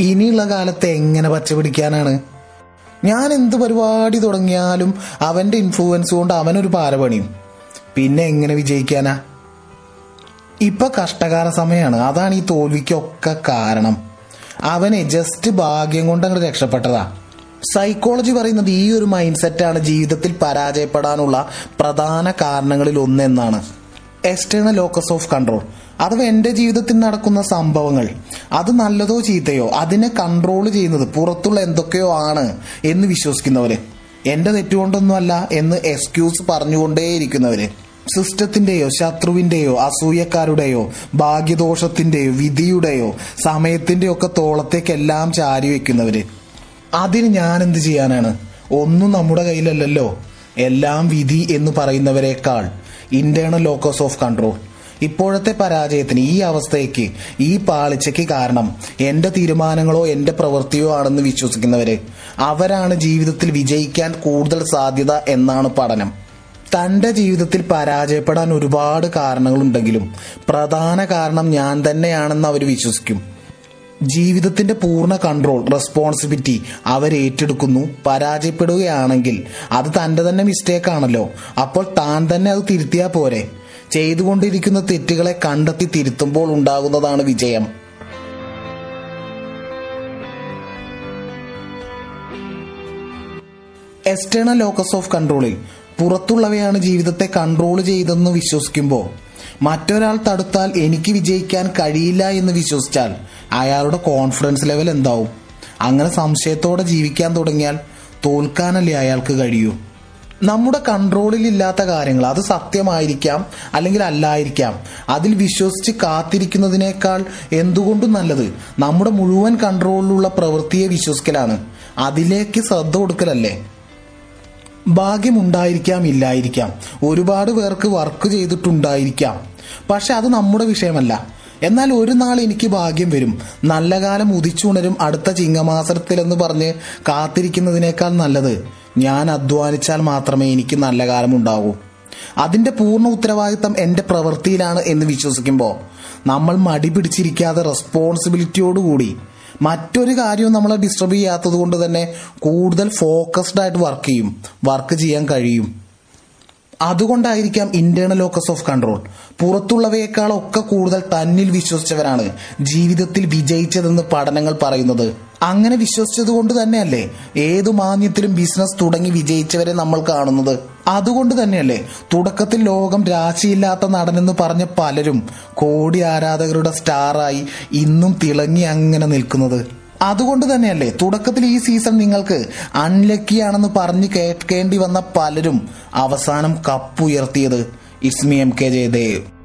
ഇനിയുള്ള കാലത്ത് എങ്ങനെ പച്ചപിടിക്കാനാണ്? ഞാൻ എന്ത് പരിപാടി തുടങ്ങിയാലും അവന്റെ ഇൻഫ്ലുവൻസ് കൊണ്ട് അവനൊരു പാരപണിയും പിന്നെ എങ്ങനെ വിജയിക്കാനാ? ഇപ്പൊ കഷ്ടകാല സമയമാണ് അതാണ് ഈ തോൽവിക്കൊക്കെ കാരണം. അവനെ ജസ്റ്റ് ഭാഗ്യം കൊണ്ട് അങ്ങോട്ട് രക്ഷപ്പെട്ടതാ. സൈക്കോളജി പറയുന്നത് ഈ ഒരു മൈൻഡ് സെറ്റാണ് ജീവിതത്തിൽ പരാജയപ്പെടാനുള്ള പ്രധാന കാരണങ്ങളിൽ ഒന്നെന്നാണ്. എക്സ്റ്റേണൽ ലോക്കസ് ഓഫ് കൺട്രോൾ അഥവാ എന്റെ ജീവിതത്തിൽ നടക്കുന്ന സംഭവങ്ങൾ അത് നല്ലതോ ചീത്തയോ അതിനെ കൺട്രോൾ ചെയ്യുന്നത് പുറത്തുള്ള എന്തൊക്കെയോ ആണ് എന്ന് വിശ്വസിക്കുന്നവര്. എന്റെ തെറ്റുകൊണ്ടൊന്നുമല്ല എന്ന് എക്സ്ക്യൂസ് പറഞ്ഞുകൊണ്ടേയിരിക്കുന്നവര്. സിസ്റ്റത്തിന്റെയോ ശത്രുവിന്റെയോ അസൂയക്കാരുടെയോ ഭാഗ്യദോഷത്തിന്റെയോ വിധിയുടെയോ സമയത്തിന്റെയോ ഒക്കെ തോളത്തേക്കെല്ലാം ചാരി വെക്കുന്നവര്. അതിന് ഞാൻ എന്ത് ചെയ്യാനാണ്? ഒന്നും നമ്മുടെ കയ്യിലല്ലല്ലോ. എല്ലാം വിധി എന്ന് പറയുന്നവരെക്കാൾ ഇന്റേണൽ ലോക്കസ് ഓഫ് കൺട്രോൾ ഇപ്പോഴത്തെ പരാജയത്തിന് ഈ അവസ്ഥയ്ക്ക് ഈ പാളിച്ചയ്ക്ക് കാരണം എന്റെ തീരുമാനങ്ങളോ എന്റെ പ്രവൃത്തിയോ ആണെന്ന് വിശ്വസിക്കുന്നവര്. അവരാണ് ജീവിതത്തിൽ വിജയിക്കാൻ കൂടുതൽ സാധ്യത എന്നാണ് പഠനം. തന്റെ ജീവിതത്തിൽ പരാജയപ്പെടാൻ ഒരുപാട് കാരണങ്ങളുണ്ടെങ്കിലും പ്രധാന കാരണം ഞാൻ തന്നെയാണെന്ന് അവർ വിശ്വസിക്കും. ജീവിതത്തിന്റെ പൂർണ കൺട്രോൾ റെസ്പോൺസിബിലിറ്റി അവർ ഏറ്റെടുക്കുന്നു പരാജയപ്പെടുകയാണെങ്കിൽ അത് തന്റെ തന്നെ മിസ്റ്റേക്ക് ആണല്ലോ. അപ്പോൾ താൻ തന്നെ അത് തിരുത്തിയാ പോരെ. ചെയ്തുകൊണ്ടിരിക്കുന്ന തെറ്റുകളെ കണ്ടെത്തി തിരുത്തുമ്പോൾ ഉണ്ടാകുന്നതാണ് വിജയം. എക്സ്റ്റേണൽ ലോക്കസ് ഓഫ് കൺട്രോളിൽ പുറത്തുള്ളവയാണ് ജീവിതത്തെ കൺട്രോൾ ചെയ്തെന്ന് വിശ്വസിക്കുമ്പോൾ മറ്റൊരാൾ തടുത്താൽ എനിക്ക് വിജയിക്കാൻ കഴിയില്ല എന്ന് വിശ്വസിച്ചാൽ അയാളുടെ കോൺഫിഡൻസ് ലെവൽ എന്താവും? അങ്ങനെ സംശയത്തോടെ ജീവിക്കാൻ തുടങ്ങിയാൽ തോൽക്കാനല്ലേ അയാൾക്ക് കഴിയൂ? നമ്മുടെ കൺട്രോളിൽ ഇല്ലാത്ത കാര്യങ്ങൾ അത് സത്യമായിരിക്കാം അല്ലെങ്കിൽ അല്ലായിരിക്കാം അതിൽ വിശ്വസിച്ച് കാത്തിരിക്കുന്നതിനേക്കാൾ എന്തുകൊണ്ടും നല്ലത്? നമ്മുടെ മുഴുവൻ കൺട്രോളിലുള്ള പ്രവൃത്തിയെ വിശ്വസിക്കലാണ്. അതിലേക്ക് ശ്രദ്ധ കൊടുക്കലല്ലേ? ഭാഗ്യമുണ്ടായിരിക്കാം ഇല്ലായിരിക്കാം. ഒരുപാട് പേർക്ക് വർക്ക് ചെയ്തിട്ടുണ്ടായിരിക്കാം. പക്ഷെ അത് നമ്മുടെ വിഷയമല്ല. എന്നാൽ ഒരു നാൾ എനിക്ക് ഭാഗ്യം വരും. നല്ല കാലം ഉദിച്ചുണരും അടുത്ത ചിങ്ങമാസത്തിലെന്ന് പറഞ്ഞ് കാത്തിരിക്കുന്നതിനേക്കാൾ നല്ലത് ഞാൻ അധ്വാനിച്ചാൽ മാത്രമേ എനിക്ക് നല്ല കാലം ഉണ്ടാകൂ അതിന്റെ പൂർണ ഉത്തരവാദിത്തം എന്റെ പ്രവൃത്തിയിലാണ് എന്ന് വിശ്വസിക്കുമ്പോൾ നമ്മൾ മടി പിടിച്ചിരിക്കാതെ റെസ്പോൺസിബിലിറ്റിയോടുകൂടി മറ്റൊരു കാര്യവും നമ്മളെ ഡിസ്റ്റർബ് ചെയ്യാത്തത് കൊണ്ട് തന്നെ കൂടുതൽ ഫോക്കസ്ഡ് ആയിട്ട് വർക്ക് ചെയ്യും. വർക്ക് ചെയ്യാൻ കഴിയും. അതുകൊണ്ടായിരിക്കാം ഇന്റേണൽ ലോക്കസ് ഓഫ് കൺട്രോൾ പുറത്തുള്ളവയേക്കാളൊക്കെ കൂടുതൽ തന്നിൽ വിശ്വസിച്ചവരാണ് ജീവിതത്തിൽ വിജയിച്ചതെന്ന് പഠനങ്ങൾ പറയുന്നത്. അങ്ങനെ വിശ്വസിച്ചത് കൊണ്ട് തന്നെയല്ലേ ഏതു മാന്യത്തിലും ബിസിനസ് തുടങ്ങി വിജയിച്ചവരെ നമ്മൾ കാണുന്നത്? അതുകൊണ്ട് തന്നെയല്ലേ തുടക്കത്തിൽ ലോകം രാശിയില്ലാത്ത നടനെന്ന് പറഞ്ഞ പലരും കോടി ആരാധകരുടെ സ്റ്റാറായി ഇന്നും തിളങ്ങി അങ്ങനെ നിൽക്കുന്നത്. അതുകൊണ്ട് തന്നെയല്ലേ തുടക്കത്തിൽ ഈ സീസൺ നിങ്ങൾക്ക് അൺലക്കി ആണെന്ന് പറഞ്ഞ് കേൾക്കേണ്ടി വന്ന പലരും അവസാനം കപ്പുയർത്തിയത് ഇസ്മി എം കെ ജയദേവ്.